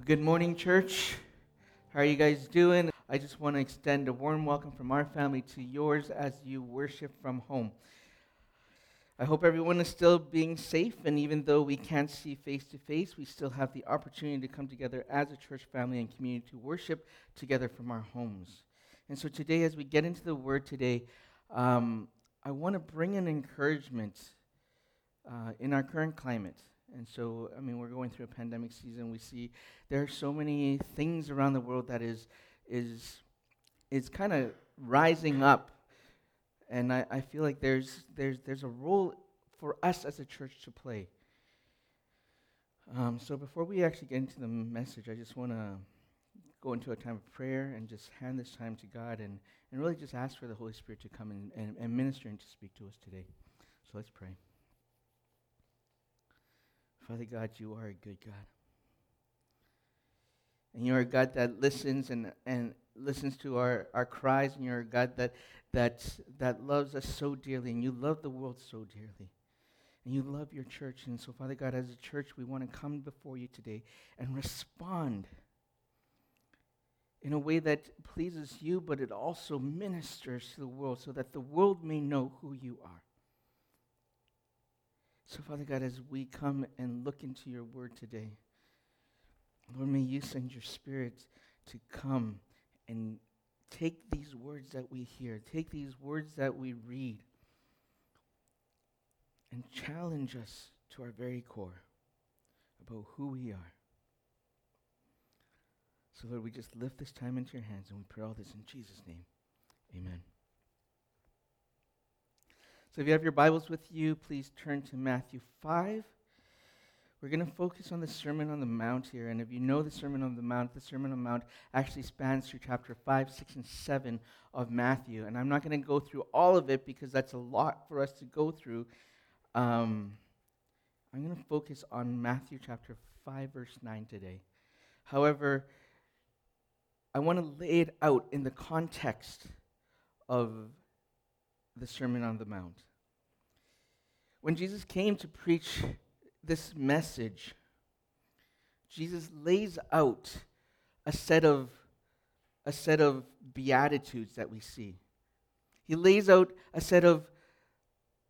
Good morning, church. How are you guys doing? I just want to extend a warm welcome from our family to yours as you worship from home. I hope everyone is still being safe, and even though we can't see face to face, we still have the opportunity to come together as a church family and community to worship together from our homes. And so today, as we get into the word today, um, I want to bring an encouragement uh, in our current climate. And so, I mean, we're going through a pandemic season. We see there are so many things around the world that is is is kind of rising up, and I, I feel like there's there's there's a role for us as a church to play. Um, so before we actually get into the message, I just want to go into a time of prayer and just hand this time to God and, and really just ask for the Holy Spirit to come and, and, and minister and to speak to us today. So let's pray. Father God, you are a good God. And you're a God that listens and, and listens to our, our cries, and you're a God that, that, that loves us so dearly, and you love the world so dearly. And you love your church. And so, Father God, as a church, we want to come before you today and respond in a way that pleases you, but it also ministers to the world so that the world may know who you are. So, Father God, as we come and look into your word today, Lord, may you send your spirit to come and take these words that we hear, take these words that we read, and challenge us to our very core about who we are. So, Lord, we just lift this time into your hands and we pray all this in Jesus' name. Amen. So if you have your Bibles with you, please turn to Matthew 5. We're going to focus on the Sermon on the Mount here. And if you know the Sermon on the Mount, the Sermon on the Mount actually spans through chapter 5, 6, and 7 of Matthew. And I'm not going to go through all of it because that's a lot for us to go through. Um, I'm going to focus on Matthew chapter 5, verse 9 today. However, I want to lay it out in the context of the Sermon on the Mount. When Jesus came to preach this message, Jesus lays out a set of a set of beatitudes that we see. He lays out a set of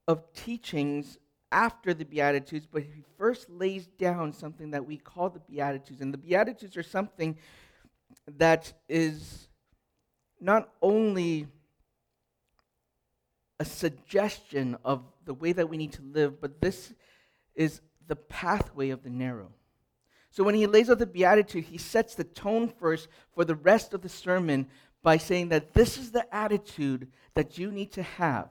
of teachings after the beatitudes, but he first lays down something that we call the beatitudes. And the beatitudes are something that is not only a suggestion of the way that we need to live, but this is the pathway of the narrow. So when he lays out the Beatitude, he sets the tone first for the rest of the sermon by saying that this is the attitude that you need to have.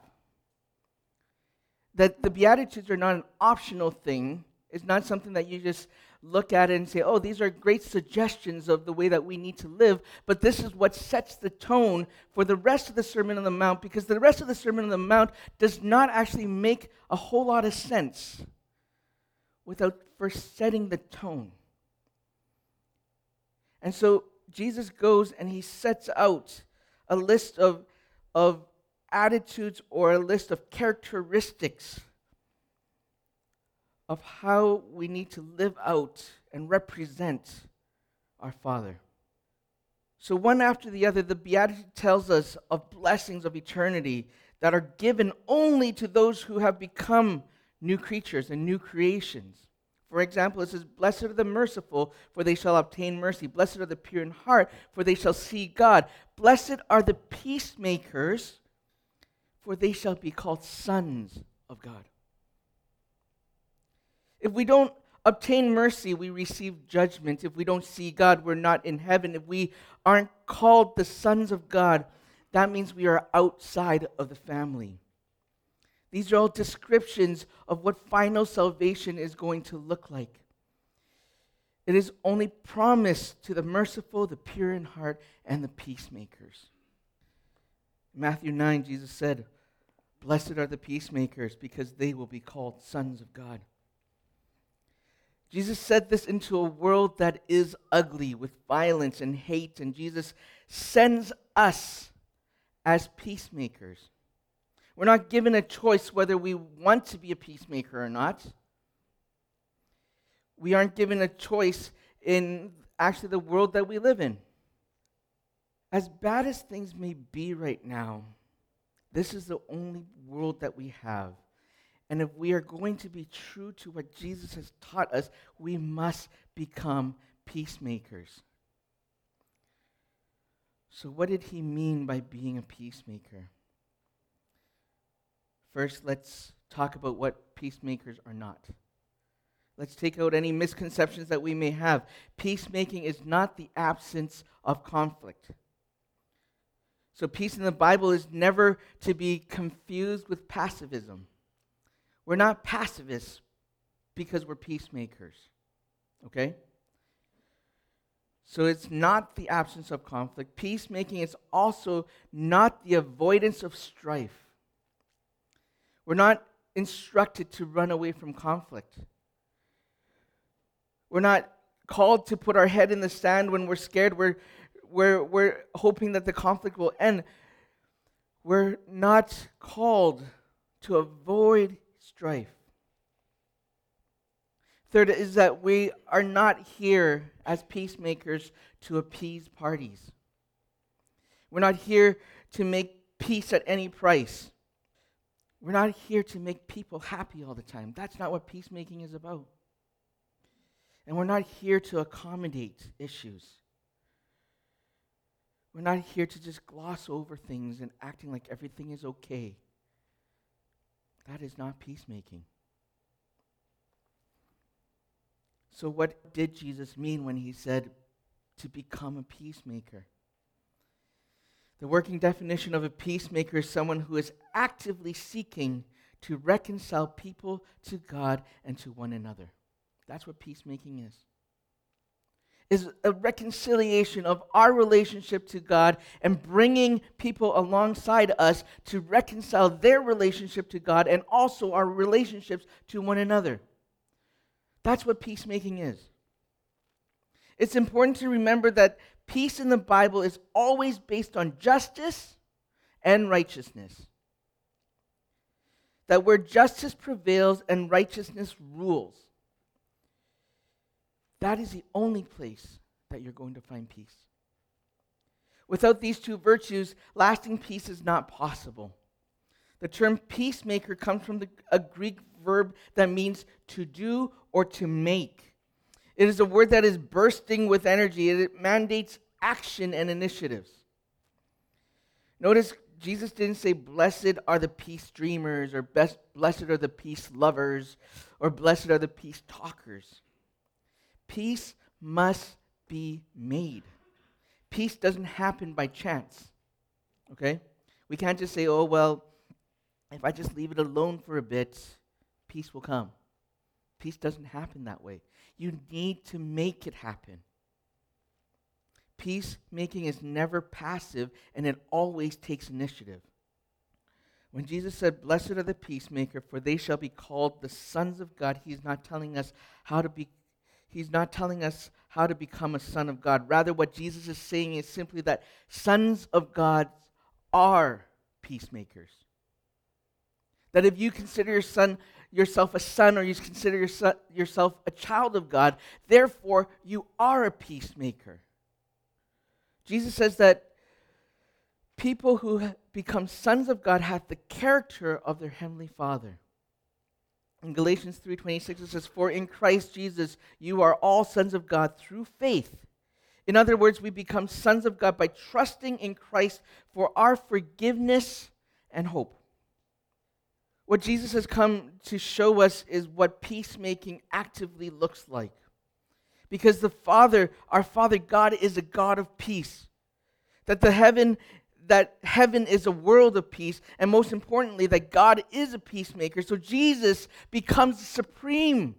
That the Beatitudes are not an optional thing, it's not something that you just look at it and say, oh, these are great suggestions of the way that we need to live, but this is what sets the tone for the rest of the Sermon on the Mount because the rest of the Sermon on the Mount does not actually make a whole lot of sense without first setting the tone. And so Jesus goes and he sets out a list of, of attitudes or a list of characteristics of how we need to live out and represent our Father. So, one after the other, the Beatitude tells us of blessings of eternity that are given only to those who have become new creatures and new creations. For example, it says, Blessed are the merciful, for they shall obtain mercy. Blessed are the pure in heart, for they shall see God. Blessed are the peacemakers, for they shall be called sons of God. If we don't obtain mercy, we receive judgment. If we don't see God, we're not in heaven. If we aren't called the sons of God, that means we are outside of the family. These are all descriptions of what final salvation is going to look like. It is only promised to the merciful, the pure in heart, and the peacemakers. Matthew 9, Jesus said, Blessed are the peacemakers, because they will be called sons of God. Jesus said this into a world that is ugly with violence and hate, and Jesus sends us as peacemakers. We're not given a choice whether we want to be a peacemaker or not. We aren't given a choice in actually the world that we live in. As bad as things may be right now, this is the only world that we have. And if we are going to be true to what Jesus has taught us, we must become peacemakers. So, what did he mean by being a peacemaker? First, let's talk about what peacemakers are not. Let's take out any misconceptions that we may have. Peacemaking is not the absence of conflict. So, peace in the Bible is never to be confused with pacifism. We're not pacifists because we're peacemakers. Okay? So, it's not the absence of conflict. Peacemaking is also not the avoidance of strife. We're not instructed to run away from conflict. We're not called to put our head in the sand when we're scared. We're, we're, we're hoping that the conflict will end. We're not called to avoid strife. Third is that we are not here as peacemakers to appease parties. We're not here to make peace at any price. We're not here to make people happy all the time. That's not what peacemaking is about. And we're not here to accommodate issues. We're not here to just gloss over things and acting like everything is okay. That is not peacemaking. So, what did Jesus mean when he said to become a peacemaker? The working definition of a peacemaker is someone who is actively seeking to reconcile people to God and to one another. That's what peacemaking is. Is a reconciliation of our relationship to God and bringing people alongside us to reconcile their relationship to God and also our relationships to one another. That's what peacemaking is. It's important to remember that peace in the Bible is always based on justice and righteousness. That where justice prevails and righteousness rules, that is the only place that you're going to find peace. Without these two virtues, lasting peace is not possible. The term peacemaker comes from the, a Greek verb that means to do or to make. It is a word that is bursting with energy. It mandates action and initiatives. Notice Jesus didn't say, Blessed are the peace dreamers, or Blessed are the peace lovers, or Blessed are the peace talkers. Peace must be made. Peace doesn't happen by chance. Okay? We can't just say, oh, well, if I just leave it alone for a bit, peace will come. Peace doesn't happen that way. You need to make it happen. Peacemaking is never passive and it always takes initiative. When Jesus said, Blessed are the peacemaker, for they shall be called the sons of God, he's not telling us how to be he's not telling us how to become a son of God. Rather, what Jesus is saying is simply that sons of God are peacemakers. That if you consider your son, yourself a son or you consider yourself a child of God, therefore you are a peacemaker. Jesus says that people who become sons of God have the character of their heavenly Father. In Galatians 3:26 it says for in Christ Jesus you are all sons of God through faith. In other words, we become sons of God by trusting in Christ for our forgiveness and hope. What Jesus has come to show us is what peacemaking actively looks like. Because the Father, our Father God is a God of peace. That the heaven that heaven is a world of peace, and most importantly, that God is a peacemaker. So Jesus becomes the supreme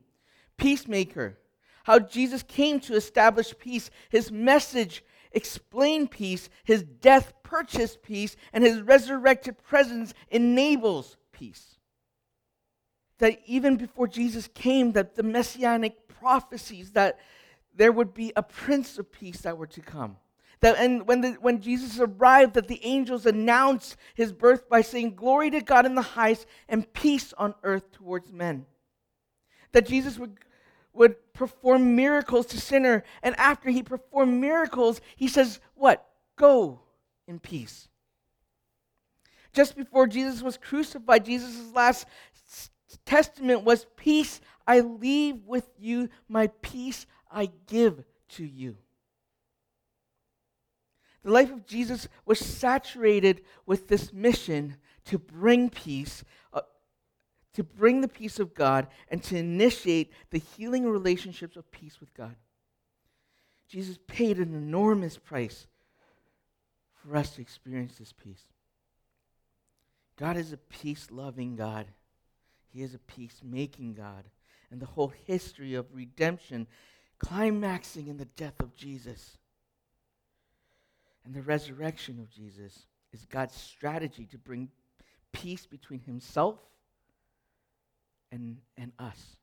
peacemaker. How Jesus came to establish peace, his message explained peace, his death purchased peace, and his resurrected presence enables peace. That even before Jesus came, that the messianic prophecies that there would be a prince of peace that were to come that, and when, the, when Jesus arrived, that the angels announced his birth by saying, Glory to God in the highest and peace on earth towards men. That Jesus would, would perform miracles to sinner. And after he performed miracles, he says, What? Go in peace. Just before Jesus was crucified, Jesus' last testament was Peace I leave with you, my peace I give to you. The life of Jesus was saturated with this mission to bring peace, uh, to bring the peace of God, and to initiate the healing relationships of peace with God. Jesus paid an enormous price for us to experience this peace. God is a peace loving God, He is a peace-making God. And the whole history of redemption climaxing in the death of Jesus and the resurrection of Jesus is God's strategy to bring peace between himself and, and us.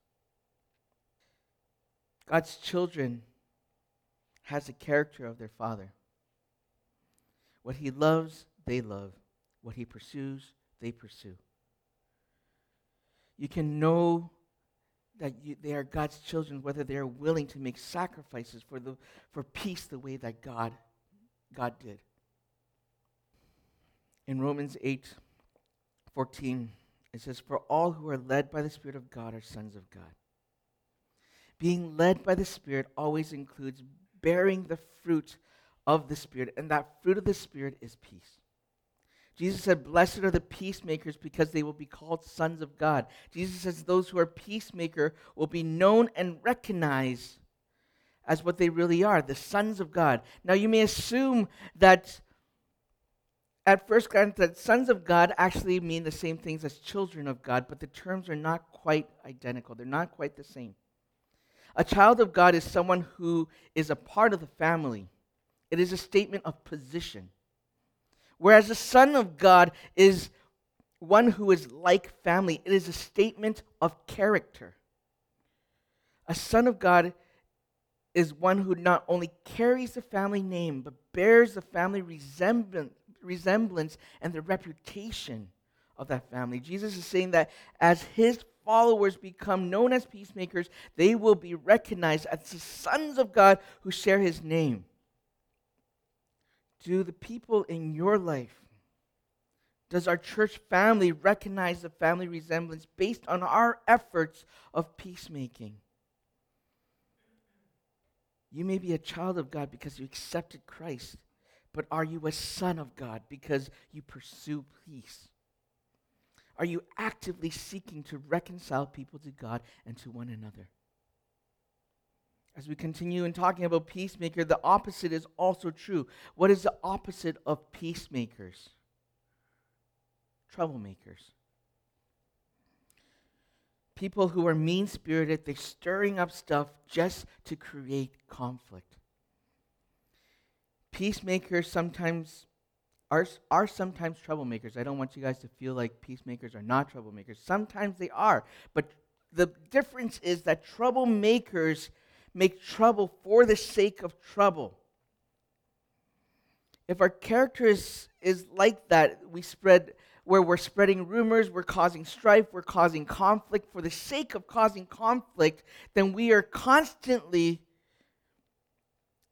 God's children has the character of their father. What he loves, they love. What he pursues, they pursue. You can know that you, they are God's children whether they are willing to make sacrifices for, the, for peace the way that God God did. In Romans 8 14, it says, For all who are led by the Spirit of God are sons of God. Being led by the Spirit always includes bearing the fruit of the Spirit, and that fruit of the Spirit is peace. Jesus said, Blessed are the peacemakers because they will be called sons of God. Jesus says, Those who are peacemaker will be known and recognized as what they really are the sons of God. Now, you may assume that at first glance that sons of God actually mean the same things as children of God, but the terms are not quite identical. They're not quite the same. A child of God is someone who is a part of the family, it is a statement of position. Whereas a son of God is one who is like family, it is a statement of character. A son of God is one who not only carries the family name, but bears the family resemblance, resemblance and the reputation of that family. Jesus is saying that as his followers become known as peacemakers, they will be recognized as the sons of God who share his name. Do the people in your life, does our church family recognize the family resemblance based on our efforts of peacemaking? You may be a child of God because you accepted Christ, but are you a son of God because you pursue peace? Are you actively seeking to reconcile people to God and to one another? As we continue in talking about peacemaker, the opposite is also true. What is the opposite of peacemakers? Troublemakers people who are mean spirited, they're stirring up stuff just to create conflict. Peacemakers sometimes are, are sometimes troublemakers. I don't want you guys to feel like peacemakers are not troublemakers. Sometimes they are. But the difference is that troublemakers make trouble for the sake of trouble. If our character is, is like that, we spread where we're spreading rumors, we're causing strife, we're causing conflict for the sake of causing conflict, then we are constantly,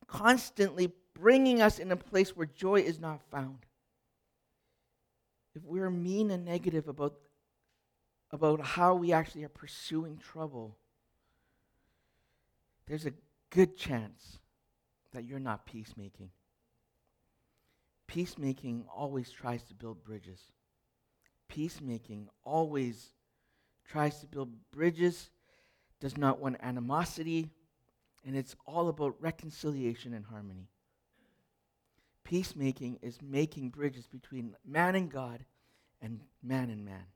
constantly bringing us in a place where joy is not found. If we're mean and negative about, about how we actually are pursuing trouble, there's a good chance that you're not peacemaking. Peacemaking always tries to build bridges peacemaking always tries to build bridges, does not want animosity, and it's all about reconciliation and harmony. Peacemaking is making bridges between man and God and man and man.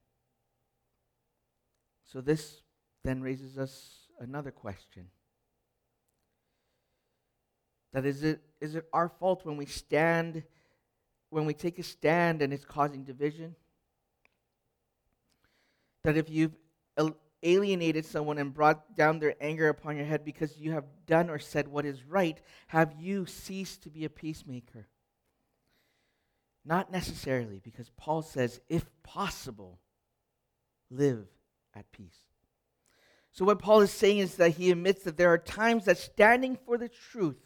So this then raises us another question. That is it is it our fault when we stand when we take a stand and it's causing division? That if you've alienated someone and brought down their anger upon your head because you have done or said what is right, have you ceased to be a peacemaker? Not necessarily, because Paul says, if possible, live at peace. So, what Paul is saying is that he admits that there are times that standing for the truth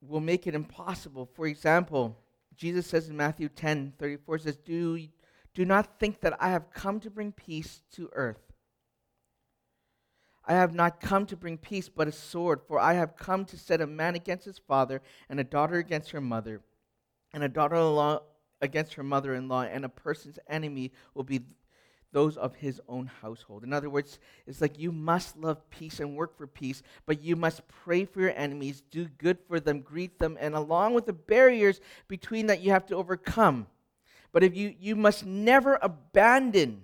will make it impossible. For example, Jesus says in Matthew 10 34 says, Do, do not think that I have come to bring peace to earth. I have not come to bring peace, but a sword, for I have come to set a man against his father, and a daughter against her mother, and a daughter in law against her mother in law, and a person's enemy will be those of his own household. In other words, it's like you must love peace and work for peace, but you must pray for your enemies, do good for them, greet them, and along with the barriers between that you have to overcome. But if you you must never abandon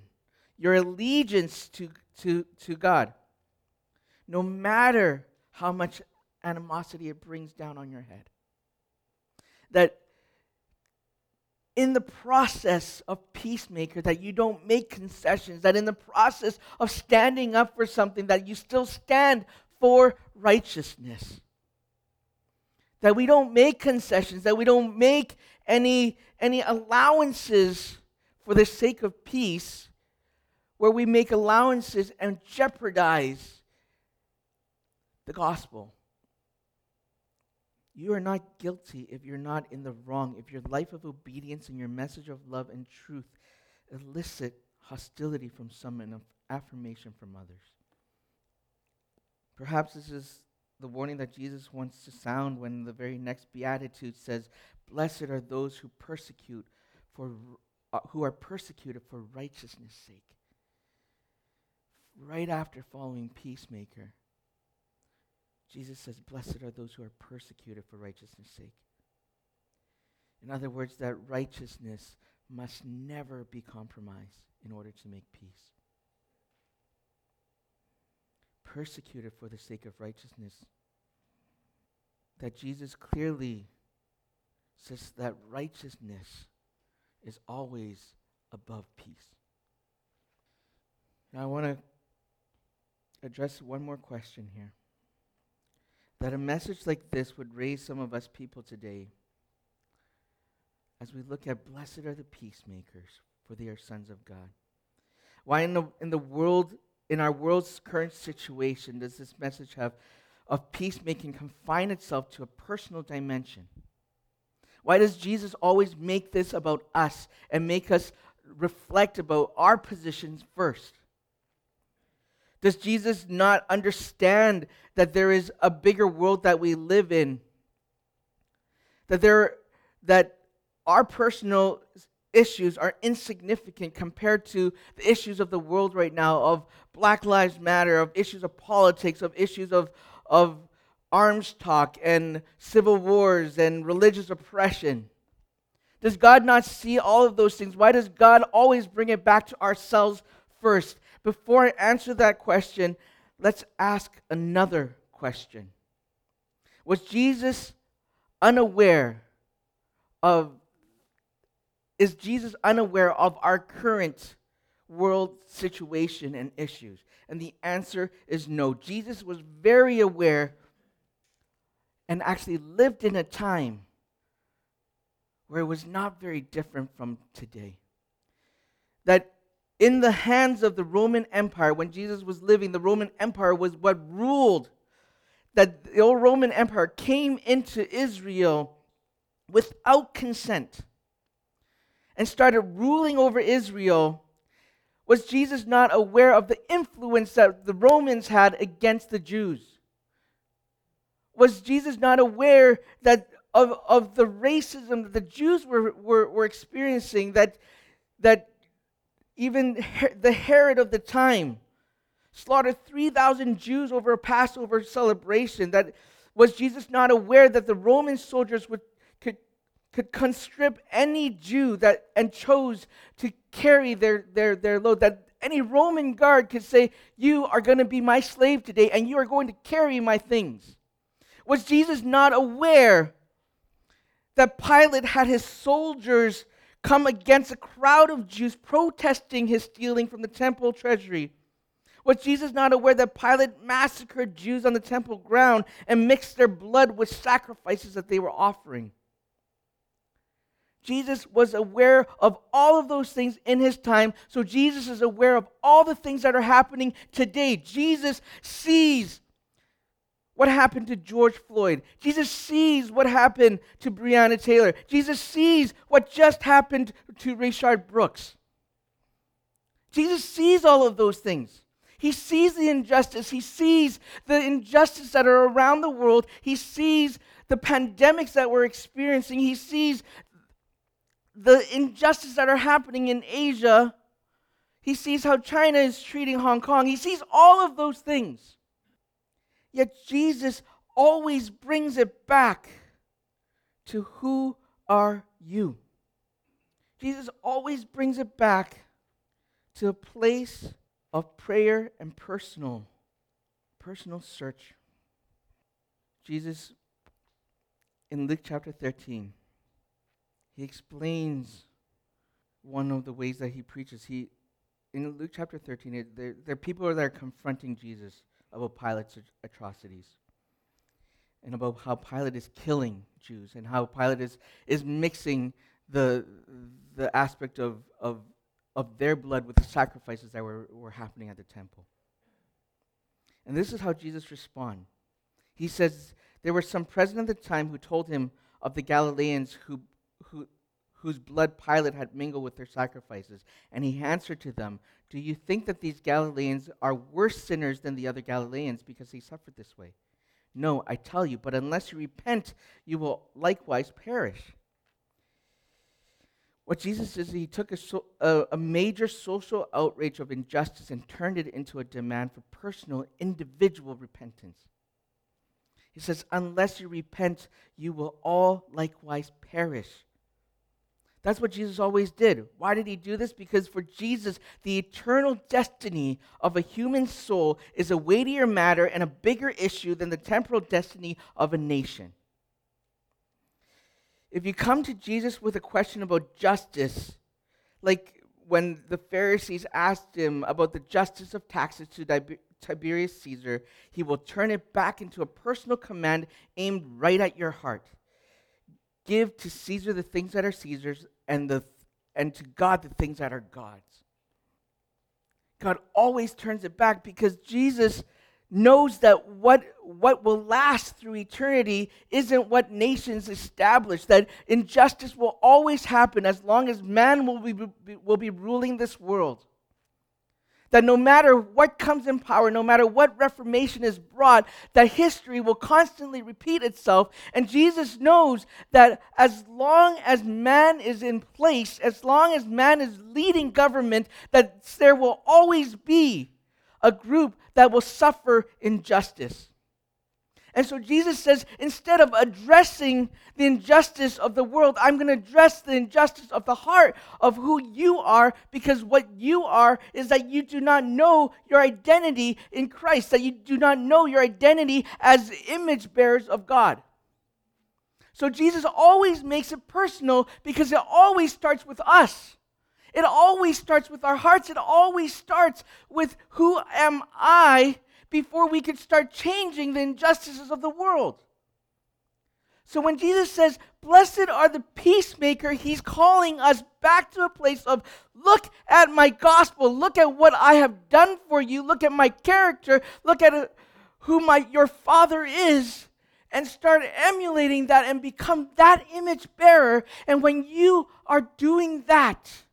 your allegiance to, to, to God, no matter how much animosity it brings down on your head. That in the process of peacemaker that you don't make concessions that in the process of standing up for something that you still stand for righteousness that we don't make concessions that we don't make any any allowances for the sake of peace where we make allowances and jeopardize the gospel you are not guilty if you're not in the wrong, if your life of obedience and your message of love and truth elicit hostility from some and affirmation from others. Perhaps this is the warning that Jesus wants to sound when the very next beatitude says, "Blessed are those who persecute for uh, who are persecuted for righteousness' sake." Right after following peacemaker, Jesus says, Blessed are those who are persecuted for righteousness' sake. In other words, that righteousness must never be compromised in order to make peace. Persecuted for the sake of righteousness. That Jesus clearly says that righteousness is always above peace. Now, I want to address one more question here that a message like this would raise some of us people today as we look at blessed are the peacemakers, for they are sons of God. Why in the, in the world, in our world's current situation, does this message have of peacemaking confine itself to a personal dimension? Why does Jesus always make this about us and make us reflect about our positions first? Does Jesus not understand that there is a bigger world that we live in? That there that our personal issues are insignificant compared to the issues of the world right now of Black Lives Matter, of issues of politics, of issues of, of arms talk and civil wars and religious oppression. Does God not see all of those things? Why does God always bring it back to ourselves first? before I answer that question, let's ask another question. Was Jesus unaware of, is Jesus unaware of our current world situation and issues? And the answer is no. Jesus was very aware and actually lived in a time where it was not very different from today. That in the hands of the Roman Empire, when Jesus was living, the Roman Empire was what ruled. That the old Roman Empire came into Israel without consent and started ruling over Israel. Was Jesus not aware of the influence that the Romans had against the Jews? Was Jesus not aware that of, of the racism that the Jews were, were, were experiencing, that, that even the Herod of the time slaughtered 3,000 Jews over a Passover celebration. That was Jesus not aware that the Roman soldiers would, could, could constrip any Jew that, and chose to carry their, their, their load? That any Roman guard could say, You are going to be my slave today, and you are going to carry my things. Was Jesus not aware that Pilate had his soldiers come against a crowd of Jews protesting his stealing from the temple treasury. Was Jesus not aware that Pilate massacred Jews on the temple ground and mixed their blood with sacrifices that they were offering? Jesus was aware of all of those things in his time. So Jesus is aware of all the things that are happening today. Jesus sees what happened to George Floyd. Jesus sees what happened to Breonna Taylor. Jesus sees what just happened to Rayshard Brooks. Jesus sees all of those things. He sees the injustice. He sees the injustice that are around the world. He sees the pandemics that we're experiencing. He sees the injustice that are happening in Asia. He sees how China is treating Hong Kong. He sees all of those things. Yet Jesus always brings it back to who are you? Jesus always brings it back to a place of prayer and personal personal search. Jesus in Luke chapter 13 he explains one of the ways that he preaches. He in Luke chapter 13, it, there, there are people that are confronting Jesus about Pilate's atrocities and about how Pilate is killing Jews and how Pilate is, is mixing the, the aspect of, of, of their blood with the sacrifices that were, were happening at the temple. And this is how Jesus responds. He says, There were some present at the time who told him of the Galileans who who, whose blood Pilate had mingled with their sacrifices. And he answered to them, Do you think that these Galileans are worse sinners than the other Galileans because they suffered this way? No, I tell you, but unless you repent, you will likewise perish. What Jesus is he took a, so, a, a, major social outrage of injustice and turned it into a demand for personal, individual repentance. He says, Unless you repent, you will all likewise perish. That's what Jesus always did. Why did he do this? Because for Jesus, the eternal destiny of a human soul is a weightier matter and a bigger issue than the temporal destiny of a nation. If you come to Jesus with a question about justice, like when the Pharisees asked him about the justice of taxes to Tiberius Caesar, he will turn it back into a personal command aimed right at your heart. Give to Caesar the things that are Caesar's, and, the, and to God the things that are God's. God always turns it back because Jesus knows that what, what will last through eternity isn't what nations establish, that injustice will always happen as long as man will be, will be ruling this world that no matter what comes in power, no matter what reformation is brought, that history will constantly repeat itself. And Jesus knows that as long as man is in place, as long as man is leading government, that there will always be a group that will suffer injustice. And so Jesus says, instead of addressing the injustice of the world, I'm going to address the injustice of the heart of who you are, because what you are is that you do not know your identity in Christ, that you do not know your identity as image bearers of God. So Jesus always makes it personal because it always starts with us. It always starts with our hearts. It always starts with who am I before we could start changing the injustices of the world. So when Jesus says, Blessed are the peacemaker, he's calling us back to a place of, Look at my gospel. Look at what I have done for you. Look at my character. Look at uh, who my, your father is. And start emulating that and become that image bearer. And when you are doing that,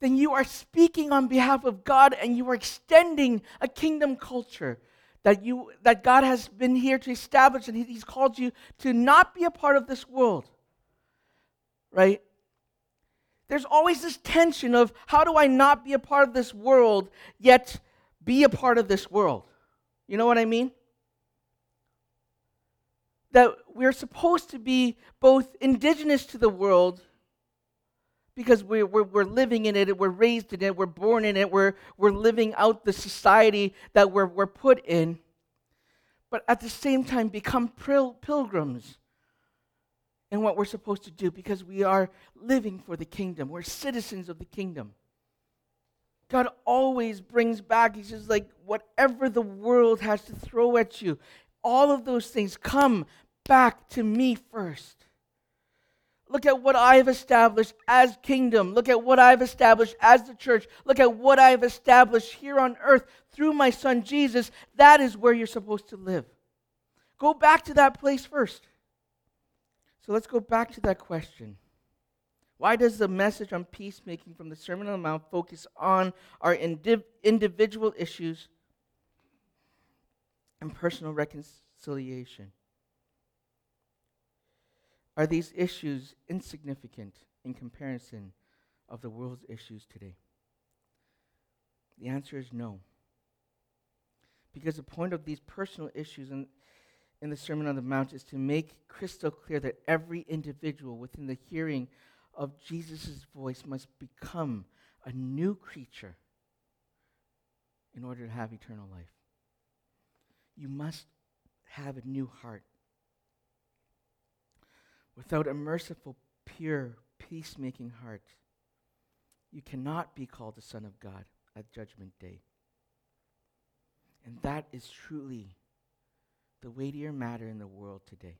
then you are speaking on behalf of God and you are extending a kingdom culture that you that God has been here to establish and he's called you to not be a part of this world. Right? There's always this tension of how do I not be a part of this world yet be a part of this world? You know what I mean? That we're supposed to be both indigenous to the world because we're, we're, we're living in it, we're raised in it, we're born in it, we're, we're living out the society that we're, we're put in. But at the same time, become pil- pilgrims in what we're supposed to do because we are living for the kingdom. We're citizens of the kingdom. God always brings back, He says, like, whatever the world has to throw at you, all of those things come back to me first. Look at what I've established as kingdom. Look at what I've established as the church. Look at what I've established here on earth through my son Jesus. That is where you're supposed to live. Go back to that place first. So let's go back to that question. Why does the message on peacemaking from the Sermon on the Mount focus on our indiv- individual issues and personal reconciliation? Are these issues insignificant in comparison of the world's issues today? The answer is no. Because the point of these personal issues in, in the Sermon on the Mount is to make crystal clear that every individual within the hearing of Jesus' voice must become a new creature in order to have eternal life. You must have a new heart. Without a merciful, pure, peacemaking heart, you cannot be called the Son of God at Judgment Day. And that is truly the weightier matter in the world today.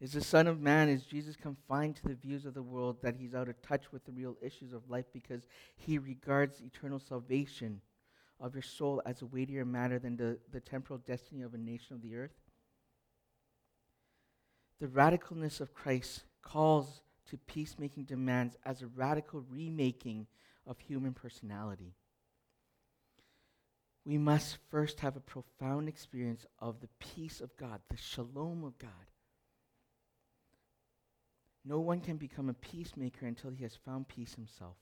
Is the Son of Man, is Jesus confined to the views of the world that he's out of touch with the real issues of life because he regards eternal salvation of your soul as a weightier matter than the, the temporal destiny of a nation of the earth? The radicalness of Christ calls to peacemaking demands as a radical remaking of human personality. We must first have a profound experience of the peace of God, the shalom of God. No one can become a peacemaker until he has found peace himself.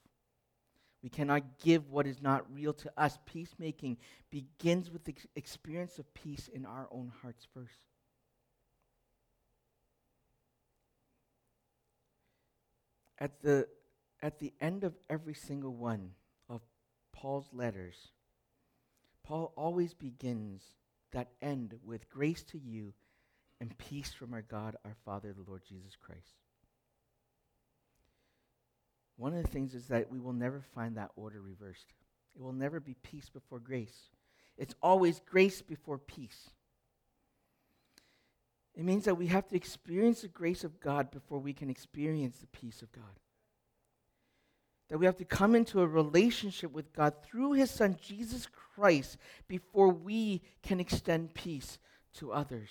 We cannot give what is not real to us. Peacemaking begins with the experience of peace in our own hearts first. At the, at the end of every single one of Paul's letters, Paul always begins that end with grace to you and peace from our God, our Father, the Lord Jesus Christ. One of the things is that we will never find that order reversed. It will never be peace before grace. It's always grace before peace. It means that we have to experience the grace of God before we can experience the peace of God. That we have to come into a relationship with God through His Son, Jesus Christ, before we can extend peace to others.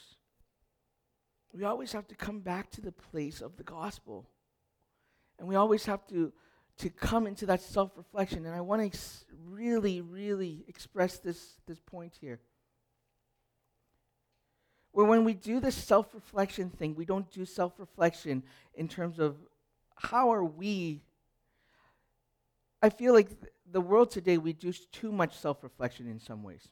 We always have to come back to the place of the gospel. And we always have to, to come into that self reflection. And I want to ex- really, really express this, this point here where when we do this self reflection thing, we don't do self reflection in terms of how are we. I feel like the world today, we do too much self reflection in some ways.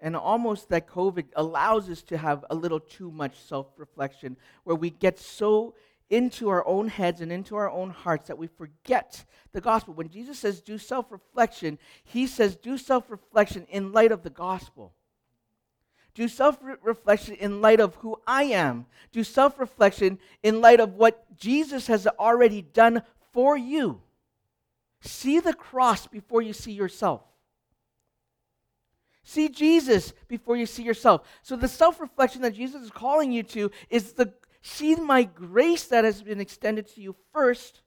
And almost that COVID allows us to have a little too much self reflection, where we get so into our own heads and into our own hearts that we forget the gospel. When Jesus says do self reflection, he says do self reflection in light of the gospel. Do self reflection in light of who I am. Do self reflection in light of what Jesus has already done for you. See the cross before you see yourself. See Jesus before you see yourself. So, the self reflection that Jesus is calling you to is the see my grace that has been extended to you first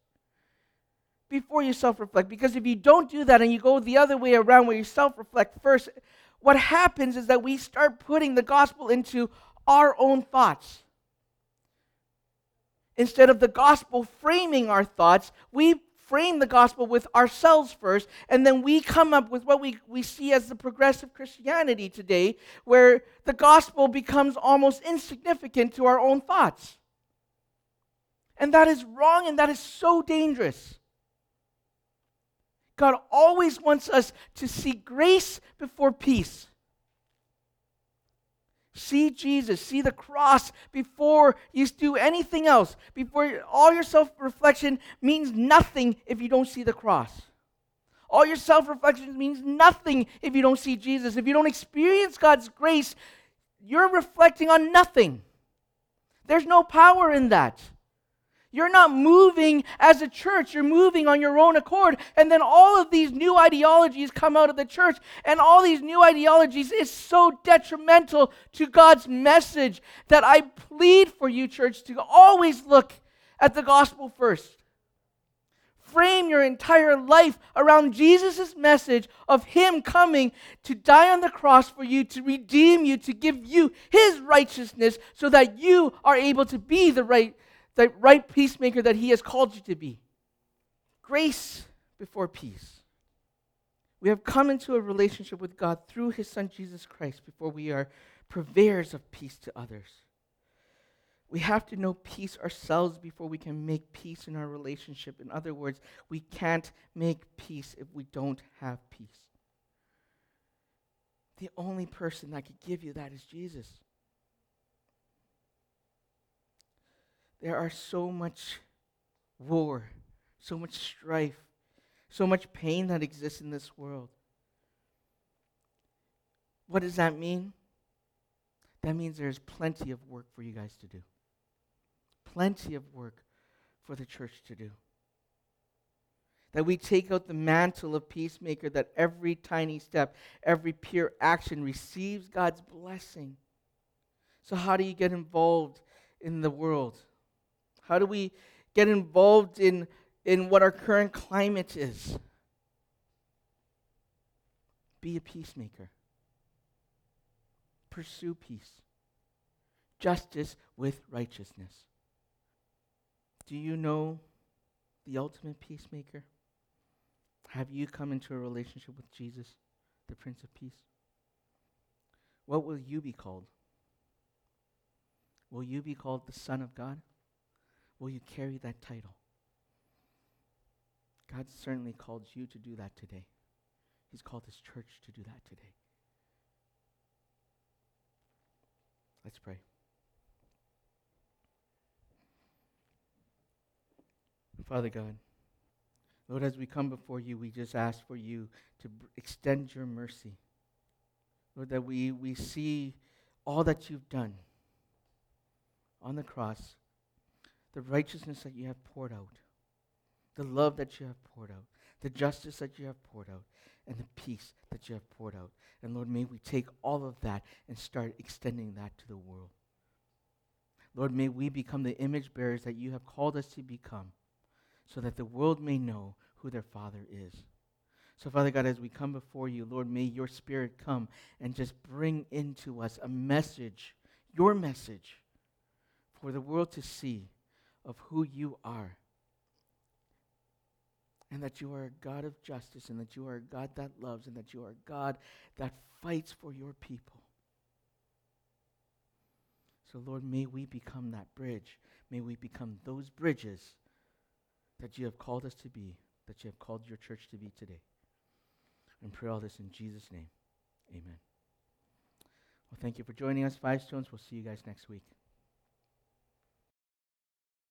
before you self reflect. Because if you don't do that and you go the other way around where you self reflect first, what happens is that we start putting the gospel into our own thoughts. Instead of the gospel framing our thoughts, we frame the gospel with ourselves first, and then we come up with what we, we see as the progressive Christianity today, where the gospel becomes almost insignificant to our own thoughts. And that is wrong, and that is so dangerous. God always wants us to see grace before peace. See Jesus, see the cross before you do anything else. Before all your self reflection means nothing if you don't see the cross. All your self reflection means nothing if you don't see Jesus. If you don't experience God's grace, you're reflecting on nothing. There's no power in that. You're not moving as a church, you're moving on your own accord. And then all of these new ideologies come out of the church, and all these new ideologies is so detrimental to God's message that I plead for you, church, to always look at the gospel first. Frame your entire life around Jesus' message of Him coming to die on the cross for you, to redeem you, to give you His righteousness, so that you are able to be the right the right peacemaker that He has called you to be. Grace before peace. We have come into a relationship with God through His Son Jesus Christ before we are purveyors of peace to others. We have to know peace ourselves before we can make peace in our relationship. In other words, we can't make peace if we don't have peace. The only person that could give you that is Jesus. There are so much war, so much strife, so much pain that exists in this world. What does that mean? That means there's plenty of work for you guys to do. Plenty of work for the church to do. That we take out the mantle of peacemaker, that every tiny step, every pure action receives God's blessing. So, how do you get involved in the world? How do we get involved in, in what our current climate is? Be a peacemaker. Pursue peace, justice with righteousness. Do you know the ultimate peacemaker? Have you come into a relationship with Jesus, the Prince of Peace? What will you be called? Will you be called the Son of God? Will you carry that title? God certainly called you to do that today. He's called his church to do that today. Let's pray. Father God, Lord, as we come before you, we just ask for you to b- extend your mercy. Lord, that we, we see all that you've done on the cross the righteousness that you have poured out, the love that you have poured out, the justice that you have poured out, and the peace that you have poured out. And Lord, may we take all of that and start extending that to the world. Lord, may we become the image bearers that you have called us to become so that the world may know who their Father is. So, Father God, as we come before you, Lord, may your Spirit come and just bring into us a message, your message, for the world to see of who you are. And that you are a God of justice, and that you are a God that loves, and that you are a God that fights for your people. So, Lord, may we become that bridge. May we become those bridges that you have called us to be, that you have called your church to be today. And pray all this in Jesus' name. Amen. Well, thank you for joining us, Five Stones. We'll see you guys next week.